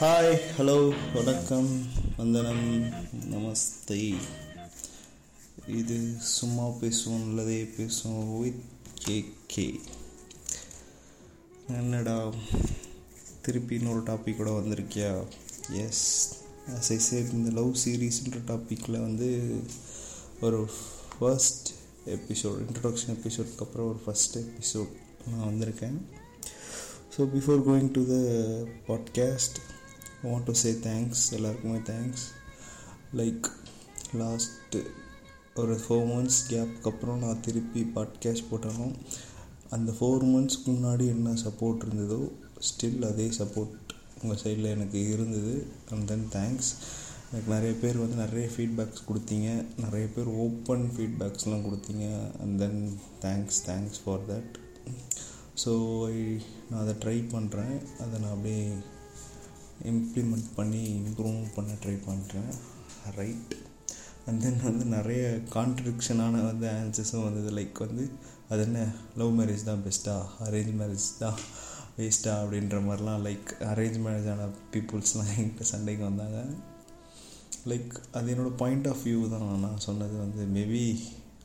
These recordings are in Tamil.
ஹாய் ஹலோ வணக்கம் வந்தனம் நமஸ்தே. இது சும்மா பேசுவோம் நல்லதே பேசுவோம் வித் கே கே என்னடா திருப்பி இன்னொரு டாப்பிக்கோட வந்திருக்கியா? எஸ் ஆஸ் ஐ சேட் இந்த லவ் சீரீஸ்ன்ற டாப்பிக்கில் வந்து ஒரு ஃபர்ஸ்ட் எபிசோட் இன்ட்ரடக்ஷன் எபிசோடுக்கு அப்புறம் ஒரு ஃபஸ்ட் எபிசோட் நான் வந்திருக்கேன். So before going to the podcast want to say thanks எல்லாருக்குமே தேங்க்ஸ் லைக் லாஸ்ட்டு ஒரு ஃபோர் மந்த்ஸ் கேப்புக்கு அப்புறம் நான் திருப்பி பாட்காஸ்ட் போட்டாலும் அந்த ஃபோர் மந்த்ஸ்க்கு முன்னாடி என்ன சப்போர்ட் இருந்ததோ ஸ்டில் அதே சப்போர்ட் உங்கள் சைடில் எனக்கு இருந்தது. அண்ட் தென் தேங்க்ஸ் எனக்கு நிறைய பேர் வந்து நிறைய ஃபீட்பேக்ஸ் கொடுத்தீங்க. நிறைய பேர் ஓப்பன் ஃபீட்பேக்ஸ்லாம் கொடுத்தீங்க. And then thanks thanks for that so நான் அதை ட்ரை பண்ணுறேன் அதை நான் அப்படியே இம்ப்ளிமெண்ட் பண்ணி இம்ப்ரூவ் பண்ண ட்ரை பண்ணுறேன் ரைட் அண்ட் தென் வந்து நிறைய கான்ட்ரடிக்ஷனான வந்து ஆன்சர்ஸும் வந்தது. லைக் வந்து அது என்ன? லவ் மேரேஜ் தான் பெஸ்ட்டாக அரேஞ்ச் மேரேஜ் தான் வேஸ்ட்டா அப்படின்ற மாதிரிலாம் லைக் அரேஞ்ச் மேரேஜ் ஆன பீப்புள்ஸ்லாம் என்கிட்ட சண்டைக்கு வந்தாங்க. லைக் அது என்னோடய பாயிண்ட் ஆஃப் வியூ தான். நான் சொன்னது வந்து மேபி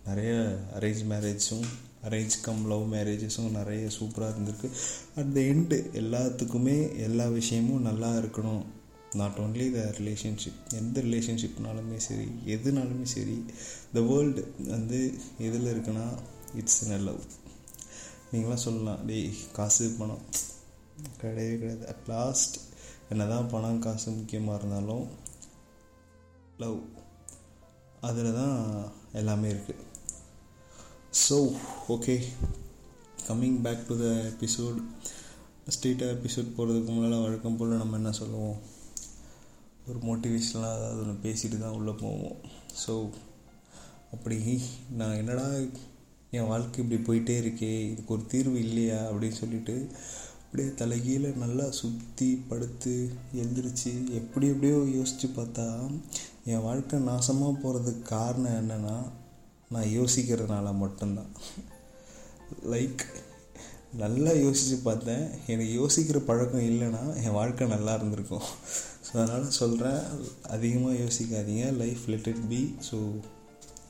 நிறைய அரேஞ்ச் மேரேஜும் அரேஞ்ச் கம் லவ் மேரேஜஸும் நிறைய சூப்பராக இருந்திருக்கு. அட் த எண்டு எல்லாத்துக்குமே எல்லா விஷயமும் நல்லா இருக்கணும். நாட் ஓன்லி த ரிலேஷன்ஷிப் எந்த ரிலேஷன்ஷிப்னாலுமே சரி எதுனாலுமே சரி த வேர்ல்டு வந்து எதில் இருக்குன்னா இட்ஸ் இன் லவ் நீங்களாம் சொல்லலாம் டேய் காசு பணம். கிடையவே கிடையாது. அட் லாஸ்ட் என்ன தான் பணம் காசு முக்கியமாக இருந்தாலும் லவ் அதில் தான் எல்லாமே இருக்குது so okay coming back to the episode ஸ்ட்ரீட்டாக episode போகிறதுக்கு முன்னால் வழக்கம் போல் நம்ம என்ன சொல்லுவோம்? ஒரு மோட்டிவேஷனலாக அதாவது ஒன்று பேசிட்டு தான் உள்ளே போவோம். ஸோ அப்படி நான் என்னடா என் வாழ்க்கை இப்படி போயிட்டே இருக்கே இதுக்கு ஒரு தீர்வு இல்லையா அப்படின்னு சொல்லிட்டு அப்படியே தலைகீழ நல்லா சுற்றி படுத்து எழுந்திரிச்சு எப்படி எப்படியோ யோசித்து பார்த்தா என் வாழ்க்கை நாசமாக போகிறதுக்கு காரணம் என்னென்னா நான் யோசிக்கிறதுனால மட்டும்தான். லைக் நல்லா யோசித்து பார்த்தேன். எனக்கு யோசிக்கிற பழக்கம் இல்லைன்னா என் வாழ்க்கை நல்லா இருந்திருக்கும். ஸோ அதனால் சொல்கிறேன் அதிகமாக யோசிக்காதீங்க. Life let it be so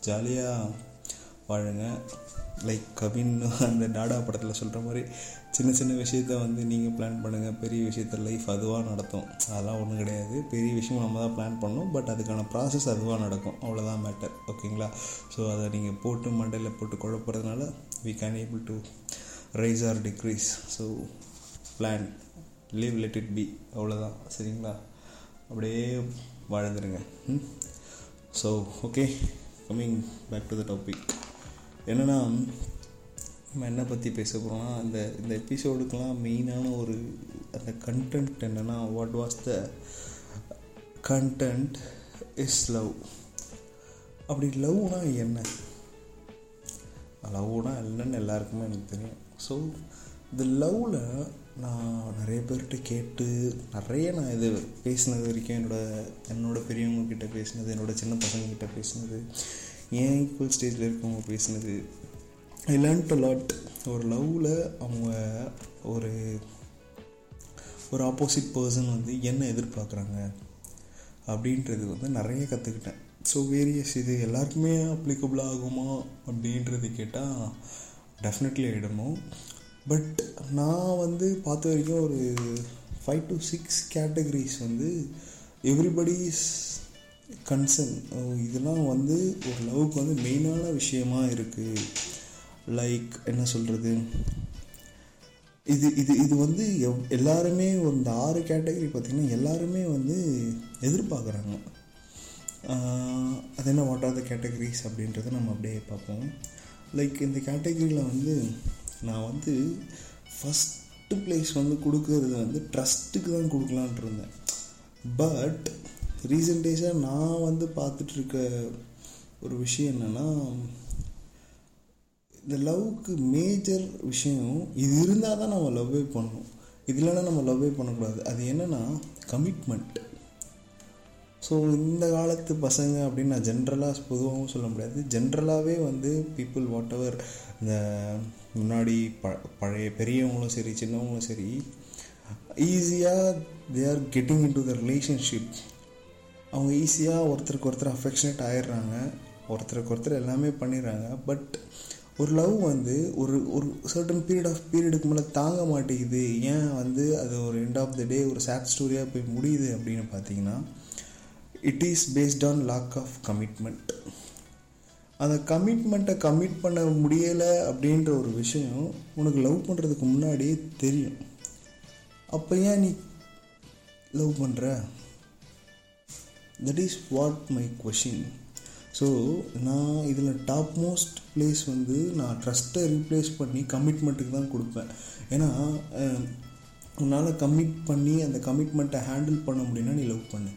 ஜாலியாக வாழுங்க. லைக் கவின் அந்த டாடா படத்தில் சொல்கிற மாதிரி சின்ன சின்ன விஷயத்த வந்து நீங்கள் பிளான் பண்ணுங்கள் பெரிய விஷயத்த லைஃப் அதுவாக நடத்தும். அதெல்லாம் ஒன்றும் கிடையாது. பெரிய விஷயம் நம்ம தான் பிளான் பண்ணோம் பட் அதுக்கான ப்ராசஸ் அதுவாக நடக்கும். அவ்வளோதான் மேட்டர் ஓகேங்களா ஸோ அதை நீங்கள் போட்டு மண்டையில் போட்டு குழப்பறதுனால we can able to rise or decrease so plan leave let it be அவ்வளோதான் சரிங்களா? அப்படியே வாழ்ந்துருங்க. So okay coming back to the topic என்னென்னா நம்ம என்ன பற்றி பேச போகிறோம்னா அந்த இந்த எபிசோடுக்கெலாம் மெயினான ஒரு அந்த கண்டென்ட் என்னென்னா what was the content is love அப்படி லவ்னா என்ன? லவ்னா என்னன்னு எல்லாருக்குமே எனக்கு தெரியும். ஸோ இந்த லவ்வில் நான் நிறைய பேர்கிட்ட கேட்டு நிறைய நான் இது பேசினது வரைக்கும் என்னோடய என்னோடய பெரியவங்கக்கிட்ட பேசினது என்னோடய சின்ன பசங்கக்கிட்ட பேசினது ஏன் ஈக்குவல் ஸ்டேஜில் இருக்கவங்க பேசினது ஐ லேர்ன்ட் லாட் ஒரு லவ்வில் அவங்க ஒரு ஒரு ஆப்போசிட் பர்சன் வந்து என்ன எதிர்பார்க்குறாங்க அப்படின்றது வந்து நிறைய கற்றுக்கிட்டேன் ஸோ வேரியஸ் இது எல்லாருக்குமே அப்ளிகபிள் ஆகுமா அப்படின்றது கேட்டால் டெஃபினெட்லி ஆகிடணும் பட் நான் வந்து பார்த்த வரைக்கும் ஒரு ஃபைவ் டு சிக்ஸ் கேட்டகரிஸ் வந்து எவ்ரிபடிஸ் கன்சர்ன் இதெல்லாம் வந்து ஒரு லவ்க்கு வந்து மெயினான விஷயமாக இருக்குது லைக் என்ன சொல்கிறது இது இது இது வந்து எவ் எல்லாருமே இந்த ஆறு கேட்டகரி பார்த்திங்கன்னா எல்லாருமே வந்து எதிர்பார்க்குறாங்க அது என்ன வாட் ஆர் த கேட்டகரிஸ் அப்படின்றத நம்ம அப்படியே பார்ப்போம். லைக் இந்த கேட்டகரியில் வந்து நான் வந்து ஃபஸ்ட்டு ப்ளேஸ் வந்து கொடுக்கறது வந்து ட்ரஸ்ட்டுக்கு தான் கொடுக்கலான்ட்டு இருந்தேன். பட் ரீசெண்ட் டேஸாக நான் வந்து பார்த்துட்ருக்க ஒரு விஷயம் என்னென்னா இந்த லவ்வுக்கு மேஜர் விஷயம் இது இருந்தால் தான் நம்ம லவ்வே பண்ணணும். இது இல்லைன்னா நம்ம லவ்வே பண்ணக்கூடாது. அது என்னென்னா கமிட்மெண்ட் ஸோ இந்த காலத்து பசங்க அப்படின்னு நான் ஜென்ரலாக பொதுவாகவும் சொல்ல முடியாது. ஜென்ரலாகவே வந்து பீப்புள் வாட் எவர் இந்த முன்னாடி ப பழைய பெரியவங்களும் சரி சின்னவங்களும் சரி ஈஸியாக they are getting in to the relationship அவங்க ஈஸியாக ஒருத்தருக்கு ஒருத்தர் அஃபெக்ஷனேட் ஆயிடுறாங்க. ஒருத்தருக்கு ஒருத்தர் எல்லாமே பண்ணிடுறாங்க. பட் ஒரு லவ் வந்து ஒரு ஒரு சர்டன் பீரியட் ஆஃப் பீரியடுக்கு மேலே தாங்க மாட்டேங்குது. ஏன் வந்து அது ஒரு எண்ட் ஆஃப் த டே ஒரு சேட் ஸ்டோரியாக போய் முடியுது அப்படின்னு பார்த்தீங்கன்னா it is based on lack of commitment அந்த கமிட்மெண்ட்டை கமிட் பண்ண முடியலை அப்படின்ற ஒரு விஷயம் உனக்கு லவ் பண்ணுறதுக்கு முன்னாடியே தெரியும். அப்போ ஏன் நீ லவ் பண்ணுற that is what my question so நான் இதில் டாப் மோஸ்ட் பிளேஸ் வந்து நான் ட்ரஸ்ட்டை ரீப்ளேஸ் பண்ணி கமிட்மெண்ட்டுக்கு தான் கொடுப்பேன். ஏன்னா உன்னால் கமிட் பண்ணி அந்த கமிட்மெண்ட்டை ஹேண்டில் பண்ண முடியும்னா நீ லவ் பண்ணு.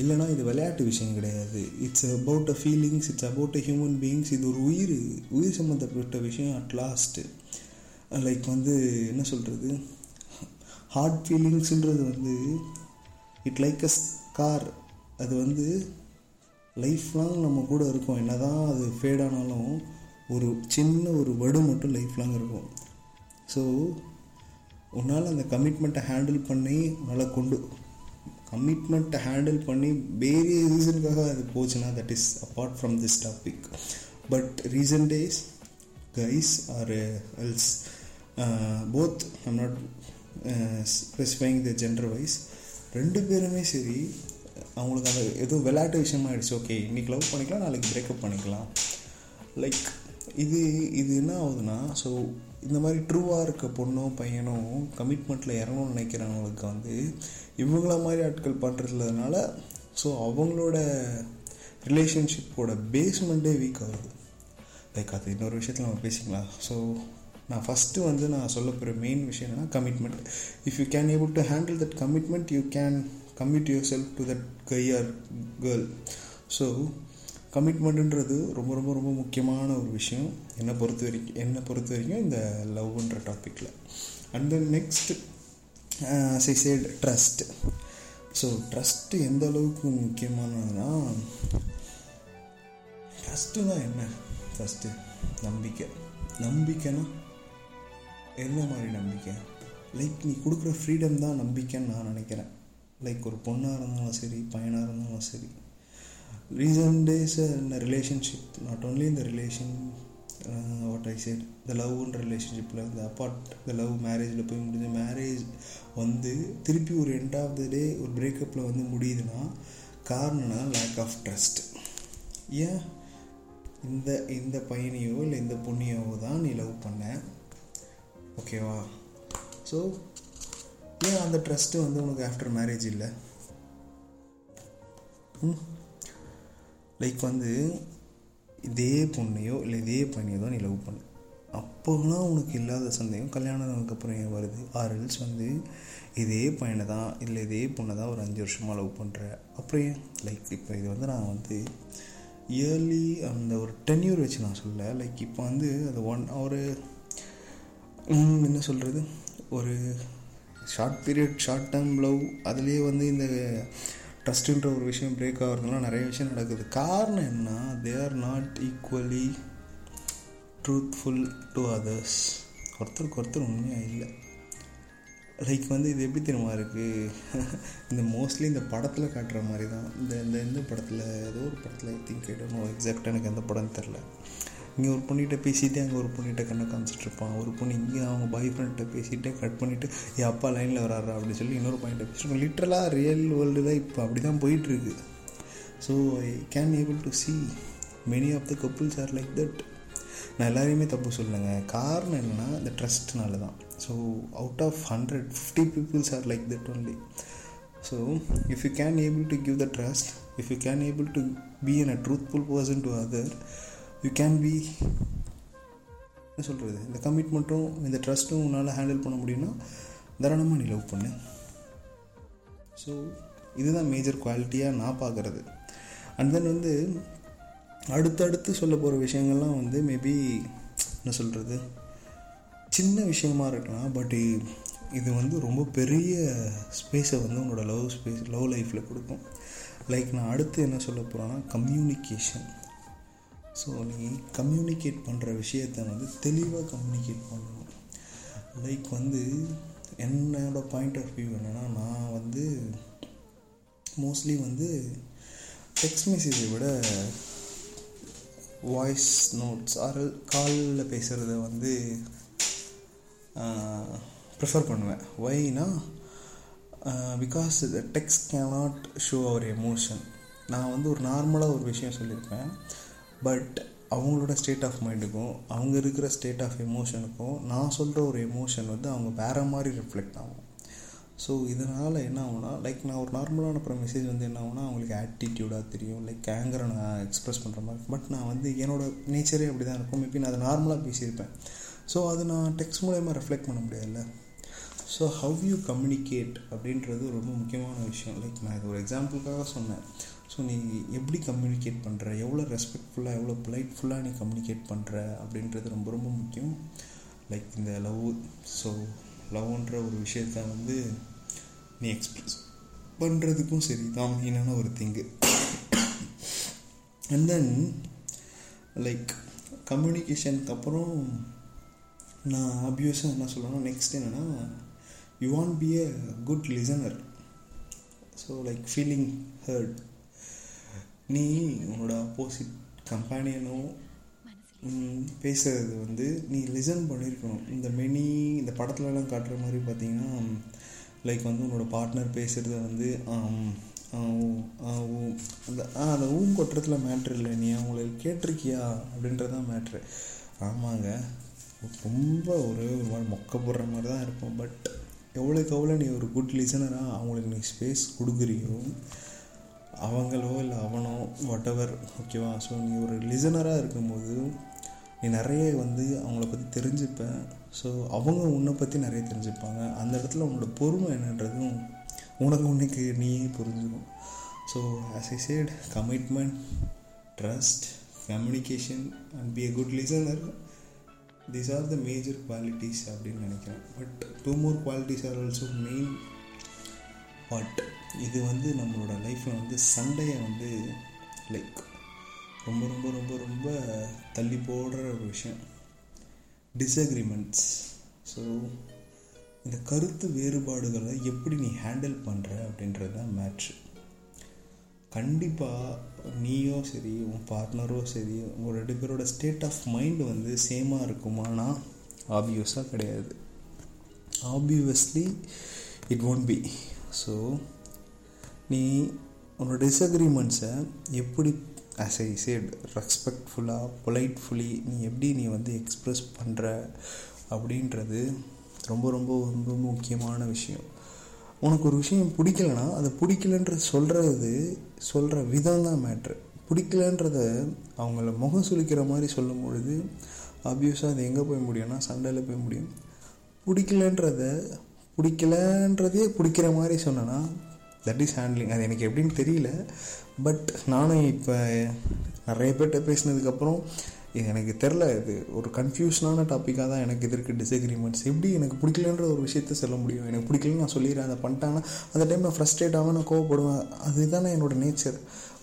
இல்லைனா இது விளையாட்டு விஷயம் கிடையாது. It's about a feelings it's about a human beings இது ஒரு உயிர் உயிர் சம்மந்தப்பட்ட விஷயம் அட் லாஸ்ட்டு லைக் வந்து என்ன சொல்கிறது ஹார்ட் ஃபீலிங்ஸுன்றது வந்து இட் லைக் அ ஸ்கார் அது வந்து லைஃப் லாங் நம்ம கூட இருக்கும். என்ன தான் அது ஃபேட் ஆனாலும் ஒரு சின்ன ஒரு வேர்டு மட்டும் லைஃப் லாங் இருக்கும். ஸோ உன்னால் அந்த கமிட்மெண்ட்டை ஹேண்டில் பண்ணி உன்னால் கொண்டு கமிட்மெண்ட்டை ஹேண்டில் பண்ணி வேறிய ரீசனுக்காக அது போச்சுன்னா that is apart from this topic but recent days guys are else both I'm not specifying the gender wise ரெண்டு பேருமே சரி அவங்களுக்கு அந்த எதுவும் விளையாட்டு விஷயமா ஆகிடுச்சு ஓகே இன்றைக்கி லவ் பண்ணிக்கலாம் நாளைக்கு பிரேக்கப் பண்ணிக்கலாம். லைக் இது இது என்ன ஆகுதுன்னா ஸோ இந்த மாதிரி ட்ரூவாக இருக்க பொண்ணும் பையனும் கமிட்மெண்ட்டில் இறங்கணும்னு நினைக்கிறவங்களுக்கு வந்து இவங்கள மாதிரி ஆட்கள் பண்ணுறதுலனால ஸோ அவங்களோட ரிலேஷன்ஷிப்போட பேஸ்மெண்ட்டே வீக் ஆகுது. லைக் அது இன்னொரு விஷயத்தில் நம்ம பேசிக்கலாம். ஸோ நான் ஃபஸ்ட்டு வந்து நான் சொல்ல போகிற மெயின் விஷயம் என்னென்னா commitment if you can able to handle that commitment you can commit yourself to that guy or girl so கமிட்மெண்ட்டுன்றது ரொம்ப ரொம்ப ரொம்ப முக்கியமான ஒரு விஷயம். என்னை பொறுத்த வரைக்கும் என்னை பொறுத்த வரைக்கும் இந்த லவ்ன்ற டாப்பிக்கில் அண்ட் தென் நெக்ஸ்ட் சை சைட் ட்ரஸ்ட் ஸோ ட்ரஸ்ட்டு எந்த அளவுக்கு முக்கியமானதுன்னா ட்ரஸ்ட்டு தான் என்ன? ஃபஸ்ட்டு நம்பிக்கை. நம்பிக்கைனா என்ன மாதிரி நம்பிக்கை? லைக் நீ கொடுக்குற ஃப்ரீடம் தான் நம்பிக்கைன்னு நான் நினைக்கிறேன். லைக் ஒரு பொண்ணாக இருந்தாலும் சரி பையனாக இருந்தாலும் சரி. ரீசன்ட் டேஸ் இந்த ரிலேஷன்ஷிப் நாட் ஓன்லி இந்த ரிலேஷன் வாட் ஐ சைட் இந்த லவ்ன்ற ரிலேஷன்ஷிப்பில் இந்த அப்பார்ட் இந்த லவ் மேரேஜில் போய் முடிஞ்ச மேரேஜ் வந்து திருப்பி ஒரு எண்ட் ஆஃப் த டே ஒரு பிரேக்கப்பில் வந்து முடியுதுன்னா காரணம்னா லேக் ஆஃப் ட்ரஸ்ட் ஏன்? இந்த இந்த பையனையோ இல்லை இந்த பொண்ணையோ தான் நீ லவ் பண்ண. ஓகேவா ஸோ ஏன் அந்த ட்ரஸ்ட்டு வந்து உனக்கு ஆஃப்டர் மேரேஜ் இல்லை? லைக் வந்து இதே பொண்ணையோ இல்லை இதே பையனையோ தான் நீ லவ் பண்ண. அப்போலாம் உனக்கு இல்லாத சந்தேகம் கல்யாணம் அப்புறம் ஏன் வருது? ஆர்எல்ஸ் வந்து இதே பையனை தான் இல்லை இதே பொண்ணை தான் ஒரு அஞ்சு வருஷமாக லவ் பண்ணுற அப்புறம் ஏன்? லைக் இப்போ இது வந்து நான் வந்து இயர்லி அந்த ஒரு டென்யூர் வச்சு நான் சொல்ல லைக் இப்போ வந்து அது ஒன் ஒரு என்ன சொல்கிறது ஒரு short period short term love அதுலேயே வந்து இந்த ட்ரஸ்ட்டுன்ற ஒரு விஷயம் பிரேக் ஆகிறதுலாம் நிறைய விஷயம் நடக்குது. காரணம் என்ன? They are not equally truthful to others ஒருத்தருக்கு ஒருத்தர் உண்மையாக இல்லை. லைக் வந்து இது எப்படி தெரியுமா இருக்குது இந்த மோஸ்ட்லி இந்த படத்தில் காட்டுற மாதிரி தான் இந்த இந்த இந்த படத்தில் ஏதோ ஒரு படத்தில் ஐ திங்க் ஐடோ எக்ஸாக்டாக எனக்கு எந்த படம்னு தெரில இங்கே ஒரு பொண்ணிகிட்ட பேசிகிட்டே அங்கே ஒரு பொண்ணிகிட்ட கண்ணை காமிச்சிட்ருப்பான் ஒரு பொண்ணு இங்கே அவங்க பாய் ஃப்ரெண்ட்டை பேசிகிட்டே கட் பண்ணிவிட்டு என் அப்பா லைனில் வராரு அப்படின்னு சொல்லி இன்னொரு பாயிண்ட்டை பேசிட்டு லிட்ரலாக ரியல் வேர்ல்டு தான் இப்போ அப்படி தான் போயிட்டுருக்கு. So I can able to see many of the couples are like that நான் எல்லாரையுமே தப்பு சொல்லுங்க காரணம் என்னென்னா இந்த ட்ரஸ்ட்னால தான் so out of hundred fifty peoples are like that only so if you can able to give the trust if you can able to be an a truthful person to other you can be என்ன சொல்கிறது இந்த கமிட்மெண்ட்டும் இந்த ட்ரஸ்ட்டும் உன்னால் ஹேண்டில் பண்ண முடியும்னா தாராளமாக நீ லவ் பண்ணு. ஸோ இதுதான் மேஜர் குவாலிட்டியாக நான் பார்க்குறது. அண்ட் தென் வந்து அடுத்தடுத்து சொல்ல போகிற விஷயங்கள்லாம் வந்து மேபி என்ன சொல்கிறது சின்ன விஷயமா இருக்கலாம் பட் இது வந்து ரொம்ப பெரிய ஸ்பேஸை வந்து உன்னோட லவ் ஸ்பேஸ் லவ் லைஃப்பில் கொடுக்கும். லைக் நான் அடுத்து என்ன சொல்ல போகிறேன்னா கம்யூனிகேஷன் ஸோ நீ கம்யூனிகேட் பண்ணுற விஷயத்த வந்து தெளிவாக கம்யூனிகேட் பண்ணணும். லைக் வந்து என்னோட பாயிண்ட் ஆஃப் வியூ என்னென்னா நான் வந்து மோஸ்ட்லி வந்து டெக்ஸ்ட் மெசேஜை விட வாய்ஸ் நோட்ஸ் ஆர் காலில் பேசுகிறத வந்து ப்ரிஃபர் பண்ணுவேன். ஒய்னா because the text cannot show our emotion நான் வந்து ஒரு நார்மலாக ஒரு விஷயம் சொல்லியிருப்பேன். பட் அவங்களோட ஸ்டேட் ஆஃப் மைண்டுக்கும் அவங்க இருக்கிற ஸ்டேட் ஆஃப் எமோஷனுக்கும் நான் சொல்கிற ஒரு எமோஷன் வந்து அவங்க வேறு மாதிரி ரிஃப்ளெக்ட் ஆகும். ஸோ இதனால் என்ன ஆகும்னா லைக் நான் ஒரு நார்மலான அப்புறம் மெசேஜ் வந்து என்ன ஆகுனா அவங்களுக்கு ஆட்டிடியூடாக தெரியும் லைக் ஆங்கரை நான் எக்ஸ்ப்ரெஸ் பண்ணுற மாதிரி. பட் நான் வந்து என்னோடய நேச்சரே அப்படி தான் இருக்கும். மேபி நான் அதை நார்மலாக பேசியிருப்பேன். ஸோ அது நான் டெக்ஸ்ட் மூலயமா ரெஃப்ளெக்ட் பண்ண முடியாதுல்ல? ஸோ ஹவ் யூ கம்யூனிகேட் அப்படின்றது ரொம்ப முக்கியமான விஷயம். லைக் நான் இது ஒரு எக்ஸாம்பிளுக்காக சொன்னேன். ஸோ நீ எப்படி கம்யூனிகேட் பண்ணுற எவ்வளோ ரெஸ்பெக்ட்ஃபுல்லாக எவ்வளோ பொலைட்ஃபுல்லாக நீ கம்யூனிகேட் பண்ணுற அப்படின்றது ரொம்ப ரொம்ப முக்கியம். லைக் இந்த லவ் ஸோ லவ்ன்ற ஒரு விஷயத்த வந்து நீ எக்ஸ்பிரஸ் பண்ணுறதுக்கும் சரி தான் மெயினான ஒரு திங்கு அண்ட் தென் லைக் கம்யூனிகேஷனுக்கு அப்புறம் நான் ஆப்வியஸாக என்ன சொல்லணும் நெக்ஸ்ட் என்னென்னா you want be a good listener so like feeling hurt நீ உன்னோட ஆப்போசிட் கம்பேனியனும் பேசுகிறது வந்து நீ லிசன் பண்ணியிருக்கணும் இந்த மெனி இந்த படத்துலலாம் காட்டுற மாதிரி பார்த்தீங்கன்னா லைக் வந்து உன்னோட பார்ட்னர் பேசுகிறத வந்து அந்த அந்த ஊம் கொட்டுறதுல மேட்ரு இல்லை. நீ அவங்கள கேட்டிருக்கியா அப்படின்றதான் மேட்ரு ஆமாங்க. ரொம்ப ஒரு ஒரு மாதிரி மொக்க போடுற மாதிரி தான் இருப்போம். பட் எவ்வளோக்கு எவ்வளோ நீ ஒரு குட் லிசனராக அவங்களுக்கு நீ ஸ்பேஸ் கொடுக்குறியோ அவங்களோ இல்லை அவனோ வாட் எவர் ஓகேவா ஸோ நீ ஒரு லிசனராக இருக்கும்போது நீ நிறைய வந்து அவங்கள பற்றி தெரிஞ்சுப்ப. ஸோ அவங்க உன்னை பற்றி நிறைய தெரிஞ்சுப்பாங்க. அந்த இடத்துல உன்னோட பொறுமை என்னன்றதும் உனக்கு உன்னைக்கு நீயே புரிஞ்சுக்கும் so as I said commitment trust communication and be a good listener these are the major qualities அப்படின்னு நினைக்கிறேன். But two more qualities are also main but இது வந்து நம்மளோட லைஃப்பில் வந்து சண்டையை வந்து லைக் ரொம்ப ரொம்ப ரொம்ப ரொம்ப தள்ளி போடுற ஒரு விஷயம். டிஸ்அக்ரிமெண்ட்ஸ் ஸோ இந்த கருத்து வேறுபாடுகளை எப்படி நீ ஹேண்டில் பண்ணுற அப்படின்றது தான் மேட்ச்சு கண்டிப்பாக நீயோ சரி உன் பார்ட்னரோ சரி உங்கள் ரெண்டு பேரோட ஸ்டேட் ஆஃப் மைண்டு வந்து சேமாக இருக்குமானா ஆப்வியஸாக கிடையாது. Obviously it won't be so நீ உன்னோட டிஸ்அக்ரிமெண்ட்ஸை எப்படி ஆஸ் ஐ சேட் ரெஸ்பெக்ட்ஃபுல்லாக பொலைட்ஃபுல்லி நீ எப்படி நீ வந்து எக்ஸ்ப்ரெஸ் பண்ணுற அப்படின்றது ரொம்ப ரொம்ப ரொம்ப முக்கியமான விஷயம். உனக்கு ஒரு விஷயம் பிடிக்கலனா அதை பிடிக்கலன்ற சொல்கிறது சொல்கிற விதம் தான் மேட்ரு பிடிக்கலன்றத அவங்கள முகம் சுளிக்கிற மாதிரி சொல்லும் பொழுது ஆப்வியஸாக அது எங்கே போய் முடியும்னா சண்டையில் போய் முடியும். பிடிக்கலன்றத பிடிக்கலன்றதே பிடிக்கிற மாதிரி சொன்னேன்னா தட் இஸ் ஹேண்ட்லிங் அது எனக்கு எப்படின்னு தெரியல. பட் நானும் இப்போ நிறைய பேர்கிட்ட பேசினதுக்கப்புறம் இது எனக்கு தெரில இது ஒரு கன்ஃபியூஷனான டாப்பிக்காக தான் எனக்கு இது இருக்குது டிஸ்அக்ரிமெண்ட்ஸ் எப்படி எனக்கு பிடிக்கலன்ற ஒரு விஷயத்த சொல்ல முடியும்? எனக்கு பிடிக்கலன்னு நான் சொல்லிடுறேன் அதை பண்ணிட்டாங்கன்னா அந்த டைம் நான் ஃப்ரஸ்ட்ரேட் ஆகும் நான் கோவப்படுவேன். அதுதானே என்னோடய நேச்சர்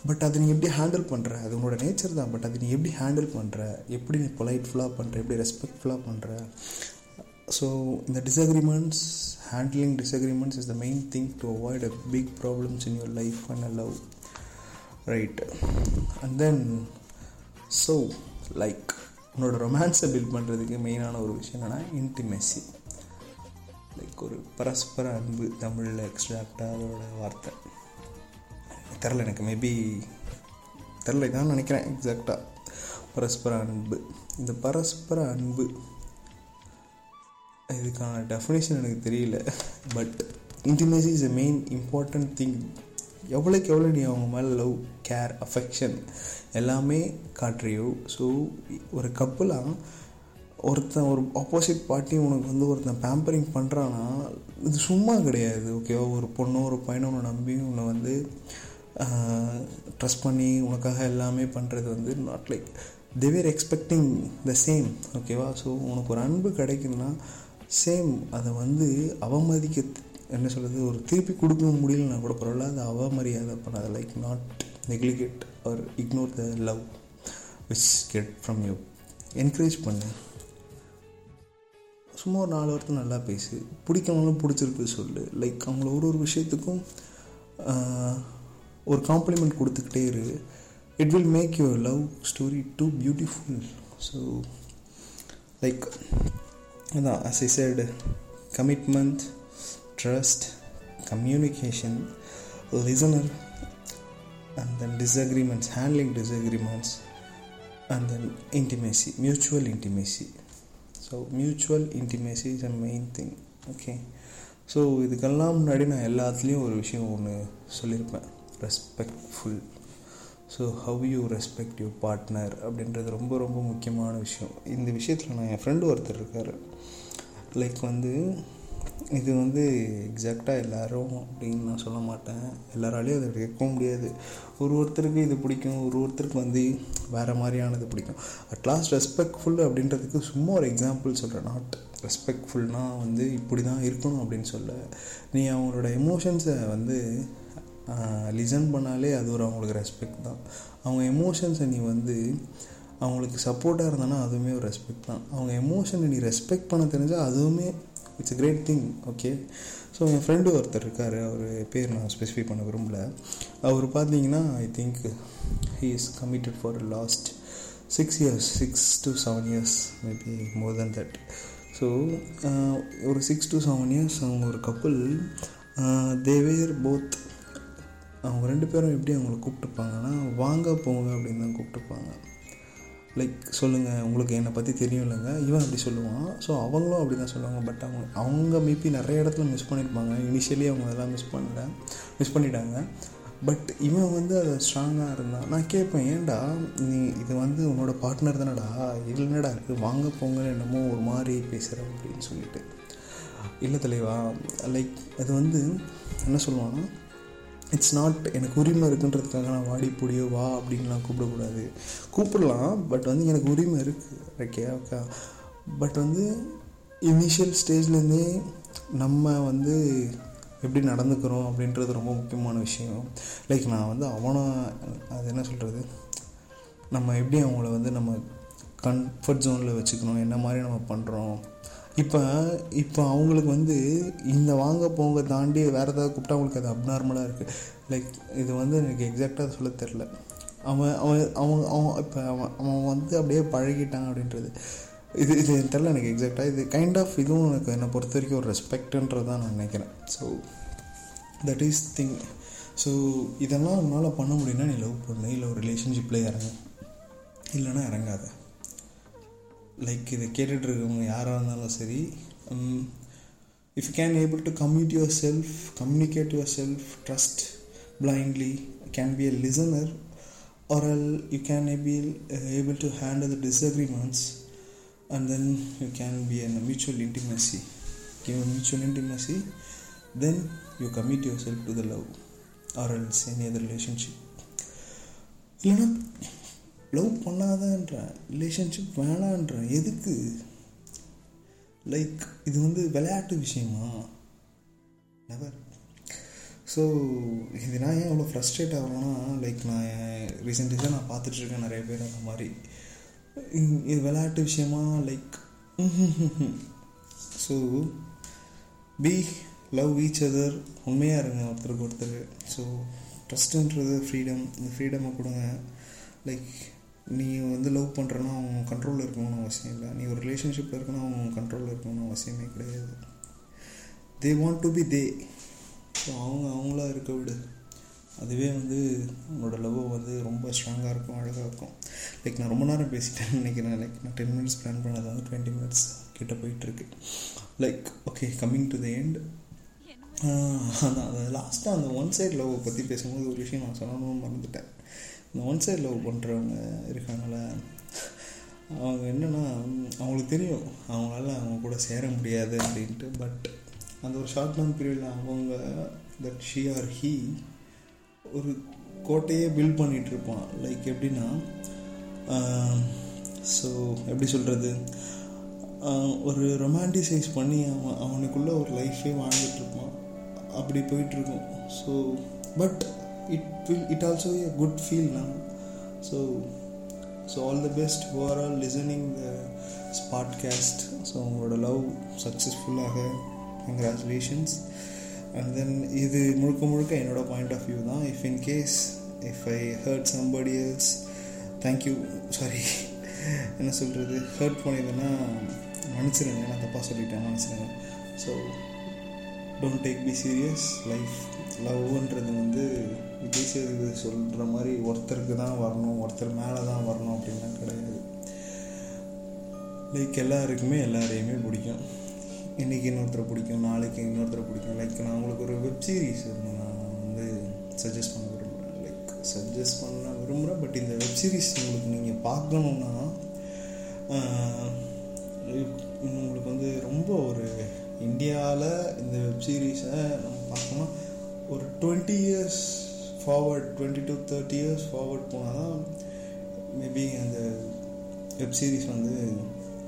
பட் அதை நீ எப்படி ஹேண்டில் பண்ணுற அது உன்னோட நேச்சர் தான். பட் அதை நீ எப்படி ஹேண்டில் பண்ணுற எப்படி நீ பொலைட்ஃபுல்லாக பண்ணுற எப்படி ரெஸ்பெக்ட்ஃபுல்லாக பண்ணுற ஸோ இந்த disagreements handling disagreements is the main thing to avoid a big problems in your life and a love right and then so like உன்னோட ரொமான்ஸை பில்ட் பண்ணுறதுக்கு மெயினான ஒரு விஷயம் என்னென்னா இன்டிமெசி லைக் ஒரு பரஸ்பர அன்பு தமிழில் எக்ஸ்ட்ராக்டாக அதோட வார்த்தை. தெரில எனக்கு மேபி தெரில இதான் நினைக்கிறேன் எக்ஸாக்டாக பரஸ்பர அன்பு. இந்த பரஸ்பர அன்பு இதுக்கான டெஃபினேஷன் எனக்கு தெரியல. But intimacy is a main important thing எவ்வளோக்கு எவ்வளோ நீ அவங்க மேலே லவ் கேர் அஃபெக்ஷன் எல்லாமே காட்டுறியோ ஸோ ஒரு கப்புலாக ஒருத்தன் ஒரு ஆப்போசிட் பார்ட்டி உனக்கு வந்து ஒருத்தன் பேம்பரிங் பண்ணுறான்னா இது சும்மா கிடையாது ஓகேவா ஒரு பொண்ணோ ஒரு பையனோ உன்னை நம்பி உன்னை வந்து ட்ரஸ்ட் பண்ணி உனக்காக எல்லாமே பண்ணுறது வந்து not like they're expecting the same ஓகேவா ஸோ உனக்கு ஒரு அன்பு கிடைக்குன்னா சேம் அதை வந்து அவமதிக்க என்ன சொல்கிறது ஒரு திருப்பி கொடுக்க முடியலன்னா கூட பரவாயில்ல அதை அவமரியாதை பண்ணாத like not neglect or ignore the love which get from you encourage பண்ணு. சும்மா ஒரு நாலு வாரத்தை நல்லா பேசு. பிடிக்கவங்களும் பிடிச்சிருக்கு சொல்லு. லைக் அவங்கள ஒரு ஒரு விஷயத்துக்கும் ஒரு காம்ப்ளிமெண்ட் கொடுத்துக்கிட்டே இரு. It will make your love story too beautiful so like அதான் as I said commitment trust communication listener and then disagreements handling disagreements and then intimacy mutual intimacy so mutual intimacy is a main thing okay so இதுக்கெல்லாம் முன்னாடி நான் எல்லாத்துலேயும் ஒரு விஷயம் ஒன்று சொல்லியிருப்பேன். Respectful so how you respect you partner அப்படின்றது ரொம்ப ரொம்ப முக்கியமான விஷயம். இந்த விஷயத்தில் நான் என் ஃப்ரெண்டு ஒருத்தர் இருக்கார். லைக் வந்து இது வந்து எக்ஸாக்டாக எல்லோரும் அப்படின்னு நான் சொல்ல மாட்டேன். எல்லாராலையும் அதை கேட்கவும் முடியாது. ஒரு ஒருத்தருக்கு இது பிடிக்கும் ஒரு ஒருத்தருக்கு வந்து வேறு மாதிரியானது பிடிக்கும். அட்லாஸ்ட் ரெஸ்பெக்ட்ஃபுல் அப்படின்றதுக்கு சும்மா ஒரு எக்ஸாம்பிள் சொல்கிறேன் நாட் ரெஸ்பெக்ட்ஃபுல்னால் வந்து இப்படி தான் இருக்கணும் அப்படின்னு சொல்ல. நீ அவங்களோட எமோஷன்ஸை வந்து லிசன் பண்ணாலே அது ஒரு அவங்களுக்கு ரெஸ்பெக்ட் தான். அவங்க எமோஷன்ஸை நீ வந்து அவங்களுக்கு சப்போர்ட்டாக இருந்தானா அதுவுமே ஒரு ரெஸ்பெக்ட் தான். அவங்க எமோஷனை நீ ரெஸ்பெக்ட் பண்ண தெரிஞ்சால் அதுவுமே it's a great thing okay so N friend ஒருத்தர் இருக்கார் அவர் பேர் நான் ஸ்பெசிஃபை பண்ண விரும்பல. அவர் பார்த்தீங்கன்னா I think he is committed for last six years six to seven years maybe more then that so ஒரு சிக்ஸ் டு செவன் இயர்ஸ் அவங்க ஒரு கப்புள் தேவேர் போத் அவங்க ரெண்டு பேரும் எப்படி அவங்கள கூப்பிட்டுப்பாங்கன்னா வாங்க போங்க அப்படின்னு தான் கூப்பிட்டுப்பாங்க. லைக் சொல்லுங்கள் உங்களுக்கு என்னை பற்றி தெரியும் இல்லைங்க இவன் அப்படி சொல்லுவான். ஸோ அவங்களும் அப்படி தான் சொல்லுவாங்க. பட் அவங்க அவங்க மேபி நிறைய இடத்துல மிஸ் பண்ணியிருப்பாங்க. இனிஷியலி அவங்க அதெல்லாம் மிஸ் பண்ணல மிஸ் பண்ணிட்டாங்க. பட் இவன் வந்து அதை ஸ்ட்ராங்காக இருந்தான். நான் கேட்பேன் ஏன்டா நீ இது வந்து உன்னோட பார்ட்னர் தானடா? இல்லைன்னடா இருக்குது வாங்க போங்கன்னு என்னமோ ஒரு மாதிரி பேசுகிற அப்படின்னு சொல்லிட்டு. இல்லை தலைவா லைக் அது வந்து என்ன சொல்லுவான்னா இட்ஸ் நாட் எனக்கு உரிமை இருக்குன்றதுக்காக நான் வாடி பொடியோ வா அப்படின்லாம் கூப்பிடக்கூடாது. கூப்பிடலாம் பட் வந்து எனக்கு உரிமை இருக்குது ஓகே ஓகே பட் வந்து இனிஷியல் ஸ்டேஜ்லேருந்தே நம்ம வந்து எப்படி நடந்துக்கிறோம் அப்படின்றது ரொம்ப முக்கியமான விஷயம். லைக் நான் வந்து அவனை அது என்ன சொல்கிறது நம்ம எப்படி அவங்கள வந்து நம்ம கம்ஃபர்ட் ஜோனில் வச்சுக்கணும்? என்ன மாதிரி நம்ம பண்ணுறோம் இப்போ இப்போ அவங்களுக்கு வந்து இந்த வாங்க போங்க தாண்டி வேறு ஏதாவது கூப்பிட்டா அவங்களுக்கு அது அப்நார்மலாக இருக்குது லைக் இது வந்து எனக்கு எக்ஸாக்டாக சொல்ல தெரில அவன் அவன் அவன் அவன் இப்போ அவன் அவன் வந்து அப்படியே பழகிட்டான் அப்படின்றது. இது இது தெரில எனக்கு எக்ஸாக்டாக இது கைண்ட் ஆஃப் இதுவும் எனக்கு என்னை பொறுத்த வரைக்கும் ஒரு ரெஸ்பெக்ட்ன்றது தான் நான் நினைக்கிறேன். So that is thing so இதெல்லாம் உன்னால் பண்ண முடியும்னா நீ லவ் பண்ணு. இல்லை ஒரு ரிலேஷன்ஷிப்பில் இறங்க. இல்லைன்னா இறங்காத. லைக் இதை கேட்டுட்டு இருக்கவங்க யாராக இருந்தாலும் சரி if you can able to commute your self communicate your self trust blindly can be a listener or else you can be able to handle the disagreements and then you can be in a mutual intimacy give a mutual intimacy then you commit yourself to the love or else any other relationship இல்லைன்னா லவ் பண்ணாதான்றேன். ரிலேஷன்ஷிப் வேணான்றேன். எதுக்கு? லைக் இது வந்து விளையாட்டு விஷயமா? நெவர் ஸோ இது நான் ஏன் அவ்வளோ ஃப்ரஸ்ட்ரேட் ஆகிறேன்னா லைக் நான் ரீசெண்ட் டேஸாக நான் பார்த்துட்ருக்கேன் நிறைய பேர் அந்த மாதிரி. இது விளையாட்டு விஷயமா? Like so be love each other உண்மையாக இருங்க ஒருத்தருக்கு ஒருத்தர். ஸோ ட்ரஸ்ட்டுன்றது ஃப்ரீடம் இந்த ஃப்ரீடமை கொடுங்க. லைக் நீ வந்து லவ் பண்ணுறன்னா அவங்க கண்ட்ரோலில் இருக்கணும்னு அவசியம் இல்லை. நீ ஒரு ரிலேஷன்ஷிப்பில் இருக்கணும் அவங்க கண்ட்ரோலில் இருக்கணும்னு அவசியமே கிடையாது. They want to be they so அவங்க அவங்களா இருக்க விடு. அதுவே வந்து உன்னோட லவ் வந்து ரொம்ப ஸ்ட்ராங்காக இருக்கும் அழகாக இருக்கும். லைக் நான் ரொம்ப நேரம் பேசிட்டேன்னு நினைக்கிறேன். லைக் நான் டென் மினிட்ஸ் பிளான் பண்ணது வந்து டுவெண்ட்டி மினிட்ஸ் கிட்ட போயிட்டுருக்கு. Like okay coming to the end அதான் அது லாஸ்ட்டாக அந்த ஒன் சைட் லவ் பற்றி பேசும்போது ஒரு விஷயம் நான் சொல்லணும்னு மறந்துட்டேன். இந்த ஒன் சைட் லவ் பண்ணுறவங்க இருக்காங்கள அவங்க என்னென்னா அவங்களுக்கு தெரியும் அவங்களால அவங்க கூட சேர முடியாது அப்படின்ட்டு. பட் அந்த ஒரு ஷார்ட் டேர்ம் பீரியடில் அவங்க தட் ஷி ஆர் ஹீ ஒரு கோட்டையே பில்ட் பண்ணிகிட்ருப்பான் லைக் எப்படின்னா ஸோ எப்படி சொல்கிறது ஒரு ரொமான்டிசைஸ் பண்ணி அவன் அவனுக்குள்ளே ஒரு லைஃபே வாழ்ந்துட்டுருப்பான் அப்படி போயிட்டுருக்கும் so but it will it also a good feel நான் so so all the best over all listening the podcast so உங்களோட லவ் சக்ஸஸ்ஃபுல்லாக கங்க்ராச்சுலேஷன்ஸ் அண்ட் தென் இது முழுக்க முழுக்க என்னோட பாயிண்ட் ஆஃப் வியூ தான். If in case if I hurt somebody else thank you sorry என்ன சொல்கிறது ஹர்ட் பண்ணியதுன்னா மன்னிச்சிருங்க. நான் தப்பாக சொல்லிட்டேன் மன்னிச்சிருங்க. So don't take be serious life லவ்ன்றது வந்து விஜய் சேதுபதி சொல்கிற மாதிரி ஒருத்தருக்கு தான் வரணும் ஒருத்தர் மேலே தான் வரணும் அப்படின்லாம் கிடையாது. லைக் எல்லாருக்குமே எல்லாரையுமே பிடிக்கும். இன்றைக்கி இன்னொருத்தரை பிடிக்கும் நாளைக்கு இன்னொருத்தரை பிடிக்கும். லைக் நான் உங்களுக்கு ஒரு வெப் சீரிஸ் ஒன்று நான் வந்து சஜஸ்ட் பண்ண விரும்புகிறேன் லைக் சஜஸ்ட் பண்ண விரும்புகிறேன் பட் இந்த வெப் சீரிஸ் உங்களுக்கு நீங்கள் பார்க்கணுன்னா உங்களுக்கு வந்து ரொம்ப ஒரு இந்தியாவில் இந்த வெப் சீரிஸை நம்ம பார்க்கணும் ஒரு twenty years forward twenty to thirty years forward போனால் தான் மேபி அந்த வெப் சீரிஸ் வந்து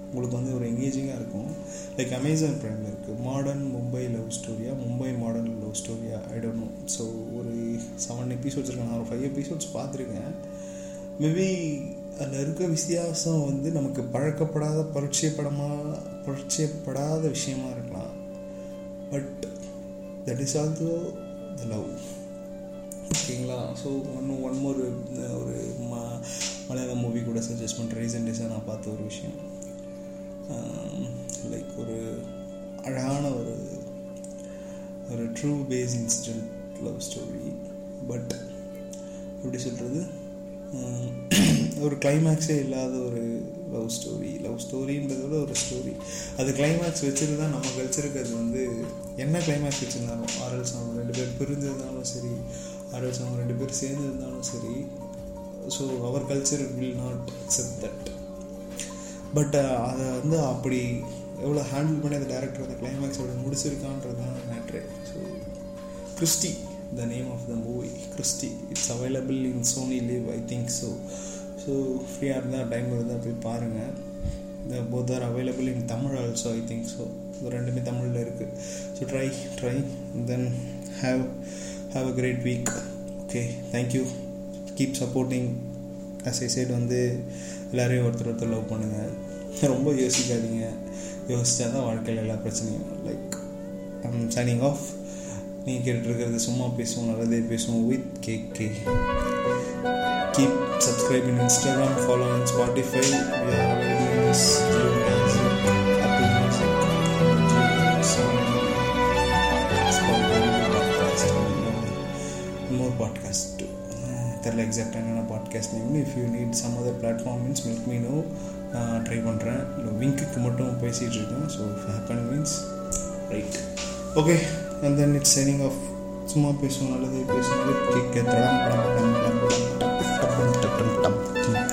உங்களுக்கு வந்து ஒரு எங்கேஜிங்காக இருக்கும். லைக் அமேசான் ப்ரைமில் இருக்குது மாடர்ன் மும்பை லவ் ஸ்டோரியா மும்பை மாடர்ன் லவ் ஸ்டோரியா ஐ டோன்ட் நோ ஸோ ஒரு செவன் எபிசோட்ஸ் இருக்கேன் நான் ஒரு ஃபைவ் எபிசோட்ஸ் பார்த்துருக்கேன். மேபி அதில் இருக்க வித்தியாசம் வந்து நமக்கு பழக்கப்படாத பரிச்சயப்படமாக பரிச்சயப்படாத விஷயமா இருக்கலாம். But that is also the love ஓகேங்களா? ஸோ ஒன்று ஒன் மோர் ஒரு ம மலையாளம் மூவி கூட சஜஸ்ட் பண்ணுறேன் ரீசெண்ட் டேஸாக நான் பார்த்த ஒரு விஷயம். லைக் ஒரு அழகான ஒரு ஒரு true base incident love story but எப்படி சொல்கிறது ஒரு கிளைமேக்ஸே இல்லாத ஒரு லவ் ஸ்டோரி லவ் ஸ்டோரின்றத விட ஒரு ஸ்டோரி அது கிளைமேக்ஸ் வச்சுருந்தா நம்ம கல்ச்சருக்கு அது வந்து என்ன கிளைமேக்ஸ் வச்சுருந்தாலும் ஆர்எல்ஸ் அவங்க ரெண்டு பேர் பிரிஞ்சிருந்தாலும் சரி ஆர்எல்ஸ் அவங்க ரெண்டு பேரும் சேர்ந்து இருந்தாலும் சரி. So our culture will not accept that but அதை வந்து அப்படி எவ்வளோ ஹேண்டில் பண்ணி அந்த டேரக்டர் அந்த கிளைமேக்ஸ் அப்படி முடிச்சிருக்கான்றது தான் matter so Christy the name of the movie Christy it's available in Sony LIV I think so so ஃப்ரீயாக இருந்தால் டைம் இருந்தால் போய் பாருங்கள் இந்த both are available in Tamil also I think so இது ரெண்டுமே தமிழில் இருக்குது so try try then have have a great week okay thank you keep supporting as I said வந்து எல்லோரையும் ஒருத்தர் ஒருத்தர் லவ் பண்ணுங்கள் ரொம்ப யோசிக்காதீங்க. யோசித்தா தான் வாழ்க்கையில் எல்லா பிரச்சனையும் லைக் ஐம் சைனிங் ஆஃப் நீங்கள் கேட்டுருக்கிறது சும்மா பேசுவோம் நல்லதே பேசுவோம் with K K keep subscribe in Instagram follow in Spotify podcast தெரில எக்ஸாக்டாக என்னென்ன podcast name if you need some other platform means milk மீனோ ட்ரை பண்ணுறேன் இல்லை விங்க்குக்கு மட்டும் பேசிகிட்டு இருக்கேன் so if happen means right okay and then it's signing off சும்மா பேசுவோம் நல்லது பேசுவோம் கேட்க தடம் படம் படம் படம் படம் டப் டப் டப் டப்